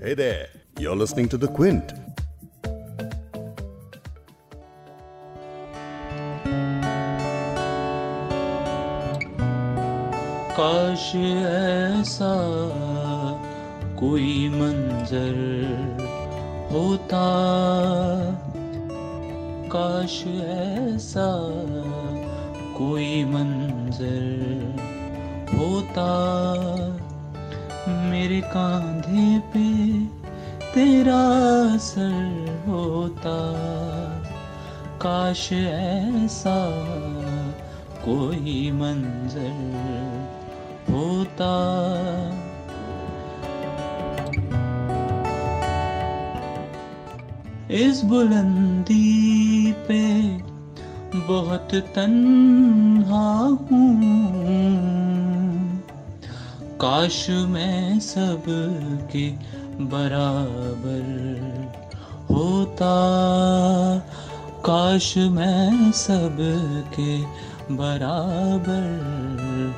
Hey there, you're listening to The Quint. काश ऐसा कोई मंजर होता काश ऐसा कोई मंजर होता मेरे कांधे पे तेरा सर होता। काश ऐसा कोई मंजर होता। इस बुलंदी पे बहुत तन्हा हूँ। काश मैं सबके बराबर होता। काश मैं सबके बराबर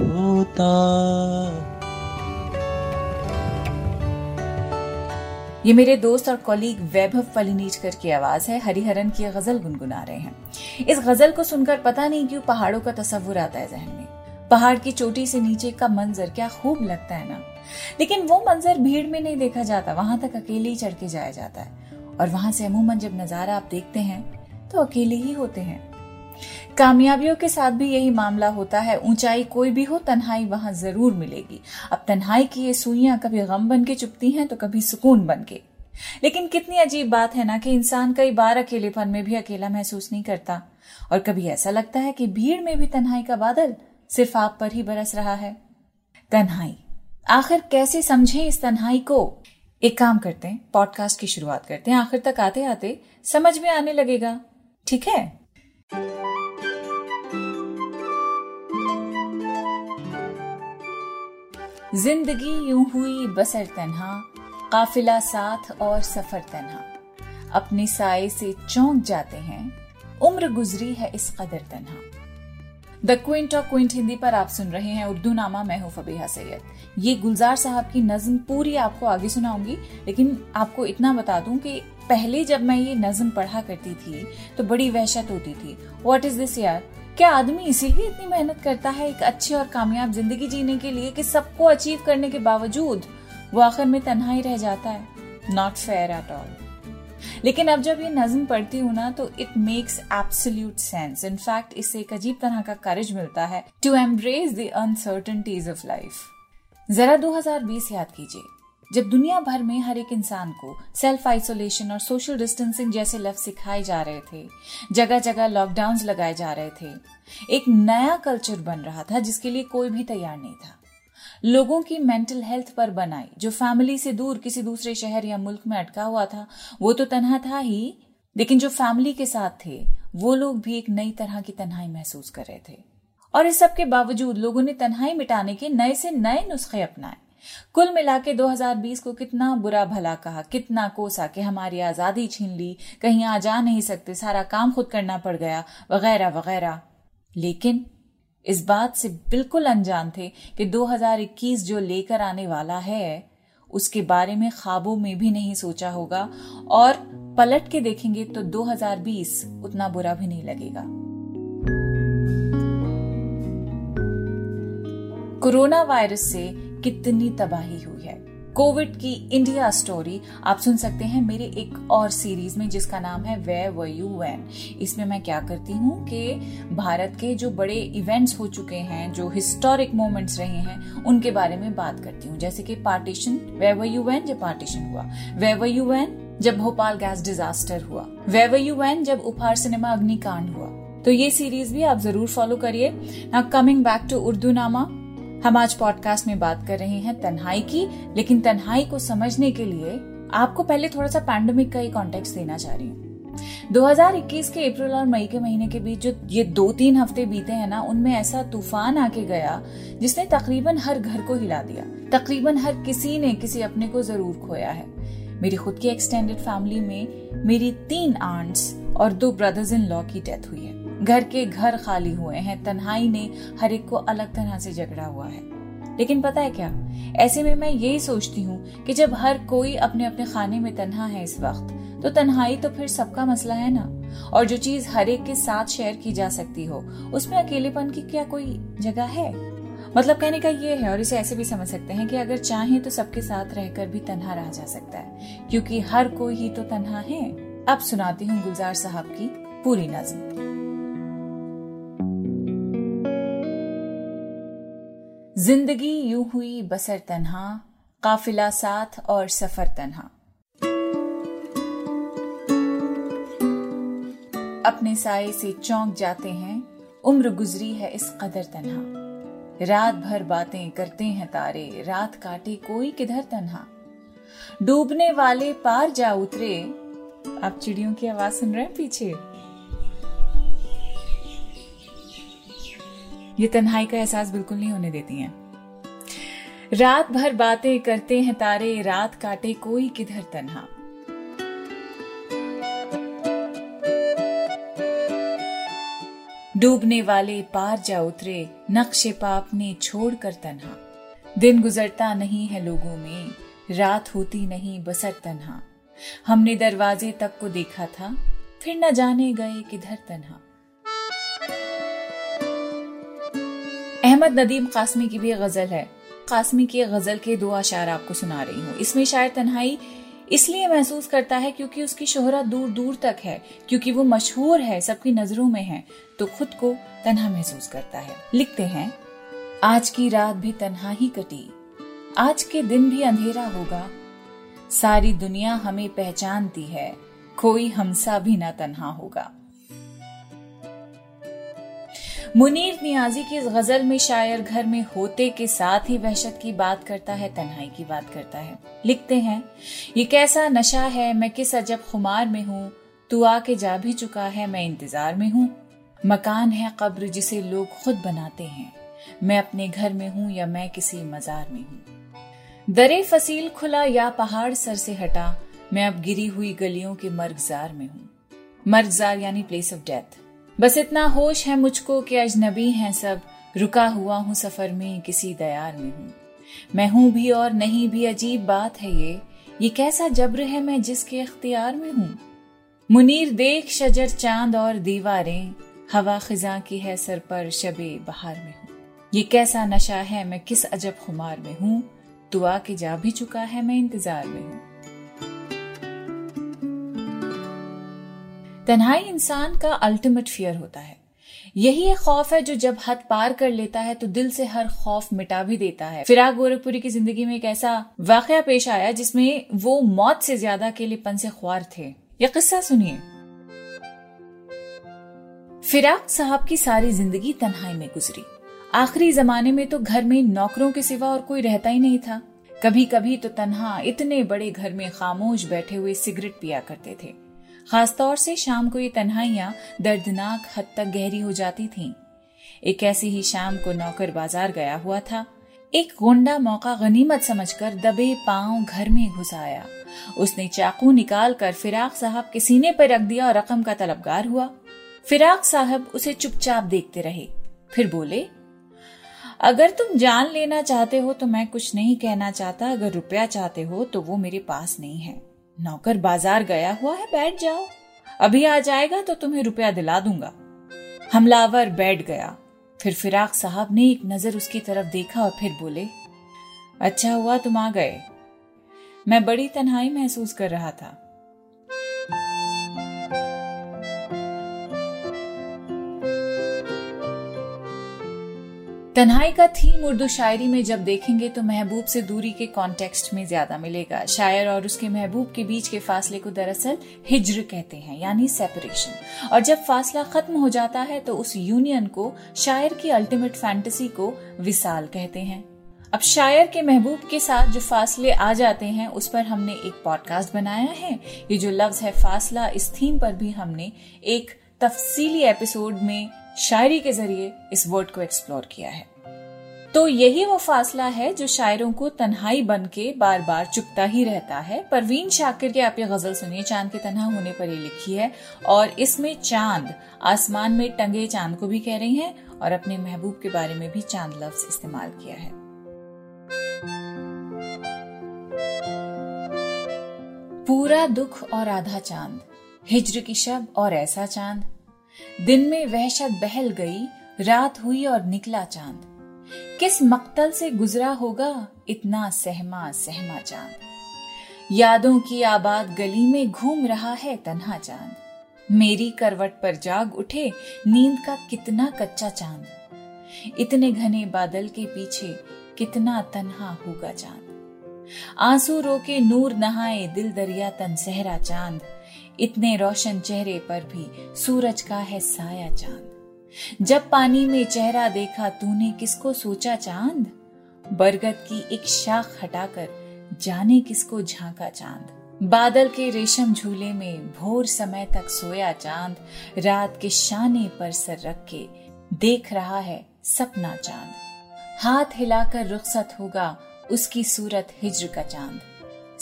होता। ये मेरे दोस्त और कॉलीग वैभव फलिनीचकर की आवाज़ है। हरिहरन की गज़ल गुनगुना रहे हैं। इस गज़ल को सुनकर पता नहीं क्यों पहाड़ों का तस्वुर आता है जहन में। पहाड़ की चोटी से नीचे का मंजर, क्या खूब लगता है ना? लेकिन वो मंजर भीड़ में नहीं देखा जाता, वहाँ तक अकेले ही चढ़ के जाया जाता है। और वहाँ से अमूमन जब नज़ारा आप देखते हैं तो अकेले ही होते हैं। कामयाबियों के साथ भी यही मामला होता है, ऊंचाई कोई भी हो, तन्हाई वहाँ ज़रूर मिलेगी। अब तन्हाई की ये सुइयाँ कभी गम बन के चुपती हैं तो कभी सुकून बन के। लेकिन कितनी अजीब बात है ना कि इंसान कई बार अकेलेपन में भी अकेला महसूस नहीं करता। और कभी ऐसा लगता है कि भीड़ में भी तन्हाई का बादल सिर्फ़ आप पर ही बरस रहा है। तन्हाई। आखिर कैसे समझें इस तन्हाई को? एक काम करते हैं पॉडकास्ट की शुरुआत करते हैं। आखिर तक आते आते समझ में आने लगेगा। ठीक है? ज़िंदगी यूँ हुई बसर तन्हा, काफिला साथ और सफ़र तन्हा। अपने साय से चौंक जाते हैं, उम्र गुजरी है इस कदर तन्हा। The Quint of Quint Hindi पर आप सुन रहे हैं उर्दू नामा मैं हूँ फबीहा सैयद। ये गुलजार साहब की नज्म पूरी आपको आगे सुनाऊँगी, लेकिन आपको इतना बता दूँ कि पहले जब मैं ये नज्म पढ़ा करती थी तो बड़ी वहशत होती थी। वॉट इज़ दिस यार? क्या आदमी इसीलिए इतनी मेहनत करता है एक अच्छी और कामयाब ज़िंदगी जीने के लिए कि सबको अचीव करने के बावजूद वो आखिर में तन्हा ही रह जाता है? नॉट फेयर एट ऑल लेकिन अब जब ये नज्म पढ़ती हूँ ना तो it makes absolute sense in fact इससे एक अजीब तरह का करेज मिलता है to embrace the uncertainties of life जरा 2020 याद कीजिए। जब दुनिया भर में हर एक इंसान को सेल्फ आइसोलेशन और सोशल डिस्टेंसिंग जैसे लफ्ज सिखाए जा रहे थे जगह जगह लॉकडाउन लगाए जा रहे थे, एक नया कल्चर बन रहा था जिसके लिए कोई भी तैयार नहीं था। लोगों की मेंटल हेल्थ पर बनाई। जो फैमिली से दूर, किसी दूसरे शहर या मुल्क में अटका हुआ था, वो तो तनहा था ही। लेकिन जो फैमिली के साथ थे, वो लोग भी एक नई तरह की तन्हाई महसूस कर रहे थे। और इस सब के बावजूद लोगों ने तन्हाई मिटाने के नए से नए नुस्खे अपनाए। कुल मिला के 2020 को कितना बुरा भला कहा, कितना कोसा कि हमारी आज़ादी छीन ली, कहीं आ जा नहीं सकते, सारा काम खुद करना पड़ गया, वगैरह वगैरह। लेकिन इस बात से बिल्कुल अनजान थे कि 2021 जो लेकर आने वाला है, उसके बारे में ख्वाबों में भी नहीं सोचा होगा और पलट के देखेंगे तो 2020 उतना बुरा भी नहीं लगेगा। कोरोना वायरस से कितनी तबाही हुई है? कोविड की इंडिया स्टोरी आप सुन सकते हैं मेरे एक और सीरीज़ में जिसका नाम है वे व यू वैन इसमें मैं क्या करती हूँ कि भारत के जो बड़े इवेंट्स हो चुके हैं, जो हिस्टोरिक मोमेंट्स रहे हैं, उनके बारे में बात करती हूँ। जैसे कि पार्टीशन वे व यू वैन जब पार्टीशन हुआ। वे व यू वैन जब भोपाल गैस डिजास्टर हुआ। वे व यू वैन जब उपहार सिनेमा अग्निकांड हुआ। तो ये सीरीज़ भी आप ज़रूर फॉलो करिए। Now coming back to Urdu Nama हम आज पॉडकास्ट में बात कर रहे हैं तन्हाई की, लेकिन तन्हाई को समझने के लिए आपको पहले थोड़ा सा पैंडमिक का ही कॉन्टेक्स्ट देना चाह रही हूँ। 2021 के अप्रैल और मई के महीने के बीच जो ये दो तीन हफ़्ते बीते हैं ना, उनमें ऐसा तूफ़ान आके गया, जिसने तकरीबन हर घर को हिला दिया। तकरीबन हर किसी ने किसी अपने को ज़रूर खोया है। मेरी खुद की एक्सटेंडेड फैमिली में मेरी तीन आंट्स और दो ब्रदर्स इन लॉ की डेथ हुई है। घर के घर खाली हुए हैं। तन्हाई ने हर एक को अलग तरह से झगड़ा हुआ है। लेकिन पता है क्या? ऐसे में मैं यही सोचती हूँ कि जब हर कोई अपने अपने खाने में तन्हा है इस वक्त तो तन्हाई तो फिर सबका मसला है ना? और जो चीज़ हर एक के साथ शेयर की जा सकती हो, उसमें अकेलेपन की क्या कोई जगह है? मतलब कहने का ये है, और इसे ऐसे भी समझ सकते हैं कि अगर चाहें तो सबके साथ रहकर भी तन्हा रहा जा सकता है, क्योंकि हर कोई ही तो तन्हा है। अब सुनाती हूँ गुलजार साहब की पूरी नज्म। ज़िंदगी यूँ हुई बसर तन्हा, काफिला साथ और सफ़र तन्हा। अपने साय से चौंक जाते हैं, उम्र गुजरी है इस कदर तन्हा। रात भर बातें करते हैं तारे, रात काटे कोई किधर तन्हा। डूबने वाले पार जा उतरे, आप चिड़ियों की आवाज़ सुन रहे हैं पीछे? ये तन्हाई का एहसास बिल्कुल नहीं होने देती हैं। रात भर बातें करते हैं तारे, रात काटे कोई किधर तन्हा। डूबने वाले पार जा उतरे, नक्शे पाप ने छोड़ कर तन्हा। दिन गुजरता नहीं है लोगों में, रात होती नहीं बसर तन्हा। हमने दरवाजे तक को देखा था, फिर न जाने गए किधर तन्हा। अहमद नदीम कासमी की भी गज़ल है। कासमी की गज़ल के दो अशार आपको सुना रही हूँ। इसमें शायद तन्हाई इसलिए महसूस करता है क्योंकि उसकी शोहरत दूर दूर तक है, क्योंकि वो मशहूर है, सबकी नज़रों में है तो खुद को तनहा महसूस करता है। लिखते हैं, आज की रात भी तनहा ही कटी, आज के दिन भी अंधेरा होगा, सारी दुनिया हमें पहचानती है, कोई हमसा भी ना तनहा होगा। मुनीर नियाजी की इस गज़ल में शायर घर में होते के साथ ही वहशत की बात करता है, तन्हाई की बात करता है। लिखते हैं, ये कैसा नशा है, मैं किस अजब खुमार में हूँ? तू आके जा भी चुका है, मैं इंतज़ार में हूँ। मकान है कब्र जिसे लोग खुद बनाते हैं। मैं अपने घर में हूँ या मैं किसी मजार में हूँ। दरे फसील खुला या पहाड़ सर से हटा, मैं अब गिरी हुई गलियों के मर्गजार में हूँ। मर्गजार यानी प्लेस ऑफ़ डेथ बस इतना होश है मुझको कि अजनबी हैं सब। रुका हुआ हूँ सफ़र में, किसी दयार में हूँ मैं हूँ भी और नहीं भी अजीब बात है ये। ये कैसा जब्र है मैं जिसके अख्तियार में हूँ? मुनीर देख शजर चाँद और दीवारें, हवा खिजा की है सर पर शबे बहार में हूँ। ये कैसा नशा है मैं किस अजब खुमार में हूँ? तू आके जा भी चुका है मैं इंतज़ार में हूँ। तन्हाई इंसान का अल्टीमेट फियर होता है। यही एक खौफ है जो जब हद पार कर लेता है तो दिल से हर खौफ मिटा भी देता है। फिराक गोरखपुरी की ज़िंदगी में एक ऐसा वाकया पेश आया जिसमें वो मौत से ज़्यादा अकेलेपन से ख्वार थे। यह किस्सा सुनिए। फिराक साहब की सारी ज़िंदगी तन्हाई में गुजरी। आखिरी जमाने में तो घर में नौकरों के सिवा और कोई रहता ही नहीं था। कभी कभी तो तन्हा इतने बड़े घर में खामोश बैठे हुए सिगरेट पिया करते थे। खासतौर से शाम को ये तन्हाइयाँ दर्दनाक हद तक गहरी हो जाती थीं। एक ऐसी ही शाम को नौकर बाज़ार गया हुआ था। एक गुंडा मौका गनीमत समझकर दबे पाँव घर में घुस आया। उसने चाकू निकाल कर फिराक साहब के सीने पर रख दिया और रकम का तलबगार हुआ। फिराक साहब उसे चुपचाप देखते रहे, फिर बोले, अगर तुम जान लेना चाहते हो तो मैं कुछ नहीं कहना चाहता, अगर रुपया चाहते हो तो वो मेरे पास नहीं है। नौकर बाज़ार गया हुआ है, बैठ जाओ। अभी आ जाएगा तो तुम्हें रुपया दिला दूँगा। हमलावर बैठ गया। फिर फिराक साहब ने एक नज़र उसकी तरफ़ देखा और फिर बोले अच्छा हुआ तुम आ गए। मैं बड़ी तन्हाई महसूस कर रहा था। तन्हाई का थीम उर्दू शायरी में जब देखेंगे तो महबूब से दूरी के कॉन्टेक्स्ट में ज़्यादा मिलेगा। शायर और उसके महबूब के बीच के फासले को दरअसल हिज्र कहते हैं, यानी सेपरेशन और जब फासला खत्म हो जाता है तो उस यूनियन को, शायर की अल्टीमेट फैंटेसी को विसाल कहते हैं। अब शायर के महबूब के साथ जो फासले आ जाते हैं, उस पर हमने एक पॉडकास्ट बनाया है। ये जो लफ्ज है फासला, इस थीम पर भी हमने एक तफसीली एपिसोड में शायरी के ज़रिए इस वर्ड को एक्सप्लोर किया है। तो यही वो फासला है जो शायरों को तन्हाई बन के बार बार चुपता ही रहता है। परवीन शाकिर के आप ये गज़ल सुनिए, चाँद के तनहा होने पर ये लिखी है और इसमें चाँद आसमान में टंगे चाँद को भी कह रही हैं और अपने महबूब के बारे में भी चाँद लफ्ज इस्तेमाल किया है। पूरा दुख और आधा चाँद, हिजर की शब और ऐसा चाँद दिन में वहशत बहल गई, रात हुई और निकला चाँद। किस मक्तल से गुजरा होगा, इतना सहमा सहमा चाँद। यादों की आबाद गली में घूम रहा है तन्हा चाँद। मेरी करवट पर जाग उठे, नींद का कितना कच्चा चाँद। इतने घने बादल के पीछे कितना तन्हा होगा चाँद। आँसू रोके नूर नहाए दिल दरिया तन सहरा चाँद। इतने रोशन चेहरे पर भी सूरज का है साया चाँद। जब पानी में चेहरा देखा तूने किसको सोचा चाँद? बरगद की एक शाख हटाकर जाने किसको झांका चाँद? बादल के रेशम झूले में भोर समय तक सोया चाँद, रात के शाने पर सर रख के देख रहा है सपना चाँद। हाथ हिलाकर रुखसत होगा उसकी सूरत हिज्र का चाँद।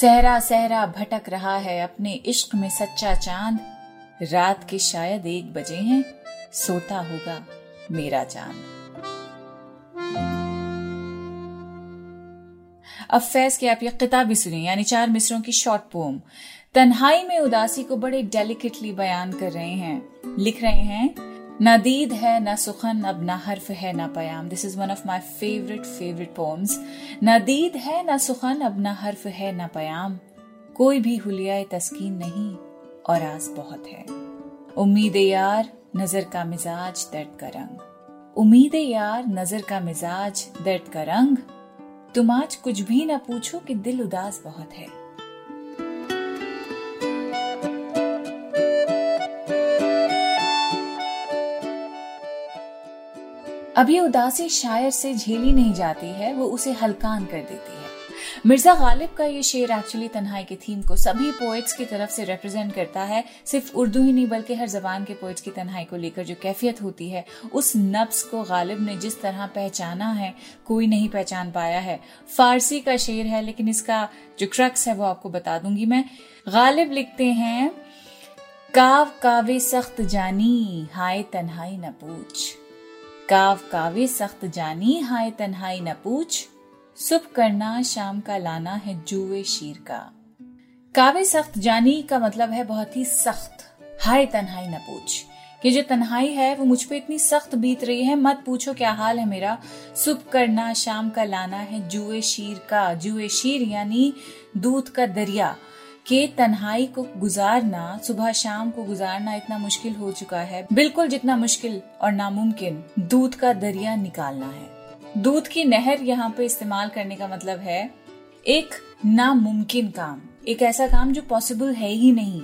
सहरा सहरा भटक रहा है अपने इश्क में सच्चा चाँद। रात के शायद एक बजे हैं, सोता होगा मेरा चाँद अब फैज के आप ये किताब भी सुनिए, यानी चार मिसरों की शॉर्ट पोम। तन्हाई में उदासी को बड़े डेलिकेटली बयान कर रहे हैं। लिख रहे हैं न दीद है, ना सुखन, अब ना हर्फ है, ना पयाम। This is one of my favourite favourite poems न दीद है, ना सुखन, अब न हर्फ है, ना पयाम। कोई भी हुलिया तस्कीन नहीं, और आस बहुत है। उम्मीद यार, नज़र का मिजाज दर्द का रंग। उम्मीद यार, नज़र का मिजाज दर्द का रंग। तुम आज कुछ भी ना पूछो कि दिल उदास बहुत है। अभी उदासी शायर से झेली नहीं जाती है, वो उसे हलकान कर देती है। मिर्ज़ा गालिब का ये शेर एक्चुअली तन्हाई के थीम को सभी पोइट्स की तरफ़ से रिप्रेजेंट करता है, सिर्फ़ उर्दू ही नहीं, बल्कि हर जबान के पोइट्स की तन्हाई को लेकर जो कैफियत होती है, उस नब्स को गालिब ने जिस तरह पहचाना है, कोई नहीं पहचान पाया है। फारसी का शेर है, लेकिन इसका जो क्रक्स है, वो आपको बता दूँगी मैं। गालिब लिखते हैं, काव कावे सख्त जानी, हाय तन्हाई न पूछ। काव कावे सख्त जानी, हाय तन्हाई न पूछ। सुबह करना, शाम का लाना है जुए शीर का। कावे सख्त जानी का मतलब है बहुत ही सख्त, हाय तन्हाई न पूछ। कि जो तन्हाई है, वो मुझ पे इतनी सख्त बीत रही है, मत पूछो क्या हाल है मेरा। सुबह करना, शाम का लाना है जुए शीर का। जुए शीर यानी दूध का दरिया। के तन्हाई को गुजारना, सुबह शाम को गुजारना इतना मुश्किल हो चुका है। बिल्कुल जितना मुश्किल और नामुमकिन दूध का दरिया निकालना है। दूध की नहर यहाँ पे इस्तेमाल करने का मतलब है एक नामुमकिन काम। एक ऐसा काम जो पॉसिबल है ही नहीं।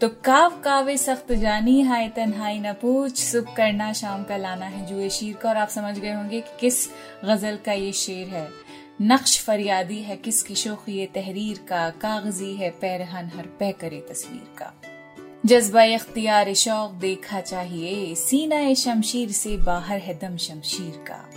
तो काव कावे सख्त जानी, हाय तन्हाई न पूछ, सुख करना, शाम का लाना है जुए शीर का। और आप समझ गए होंगे कि किस गज़ल का ये शेर है। नक्श फरियादी है किसकी शोखी तहरीर का, कागज़ी है पैरहन हर पह तस्वीर का। जज्बा इख्तियार शौक देखा चाहिए, सीना शमशीर से बाहर है दम शमशीर का।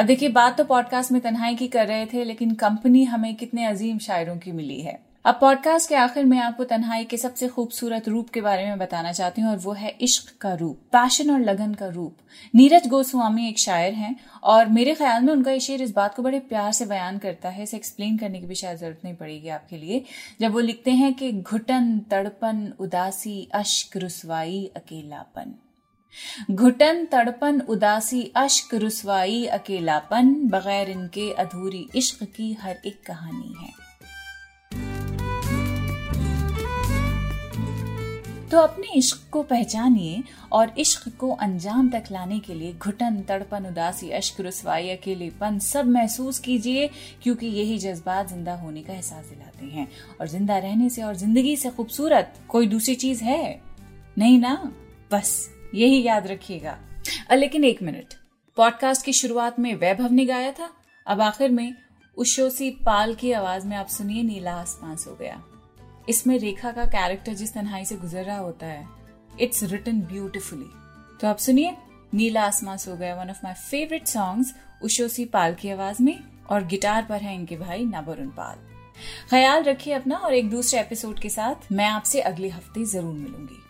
अब देखिए, बात तो पॉडकास्ट में तन्हाई की कर रहे थे, लेकिन कंपनी हमें कितने अजीम शायरों की मिली है। अब पॉडकास्ट के आखिर में आपको तन्हाई के सबसे खूबसूरत रूप के बारे में बताना चाहती हूँ, और वो है इश्क का रूप पैशन और लगन का रूप। नीरज गोस्वामी एक शायर हैं, और मेरे ख्याल में उनका ये शेर इस बात को बड़े प्यार से बयान करता है, इसे एक्सप्लेन करने की भी शायद ज़रूरत नहीं पड़ेगी आपके लिए। जब वो लिखते हैं कि घुटन, तड़पन, उदासी, अश्क, रुसवाई, अकेलापन। घुटन, तड़पन, उदासी, अश्क, रुसवाई, अकेलापन, बगैर इनके अधूरी इश्क की हर एक कहानी है। तो अपने इश्क को पहचानिए और इश्क को अंजाम तक लाने के लिए घुटन, तड़पन, उदासी, अश्क, रुसवाई, अकेलेपन सब महसूस कीजिए, क्योंकि यही जज्बात ज़िंदा होने का एहसास दिलाते हैं। और ज़िंदा रहने से और ज़िंदगी से खूबसूरत कोई दूसरी चीज़ है? नहीं ना? बस, यही याद रखिएगा। लेकिन एक मिनट। पॉडकास्ट की शुरुआत में वैभव ने गाया था? अब आखिर में उशोसी पाल की आवाज़ में आप सुनिए नीला आसमान सो गया। इसमें रेखा का कैरेक्टर जिस तन्हाई से गुजर रहा होता है इट्स रिटन ब्यूटिफुली तो आप सुनिए, नीला आसमास हो गया one of my favourite songs Ushoshi Paul की आवाज़ में, और गिटार पर है इनके भाई नबरुन पाल. ख्याल रखिए अपना, और एक दूसरे एपिसोड के साथ मैं आपसे अगले हफ़्ते ज़रूर मिलूँगी.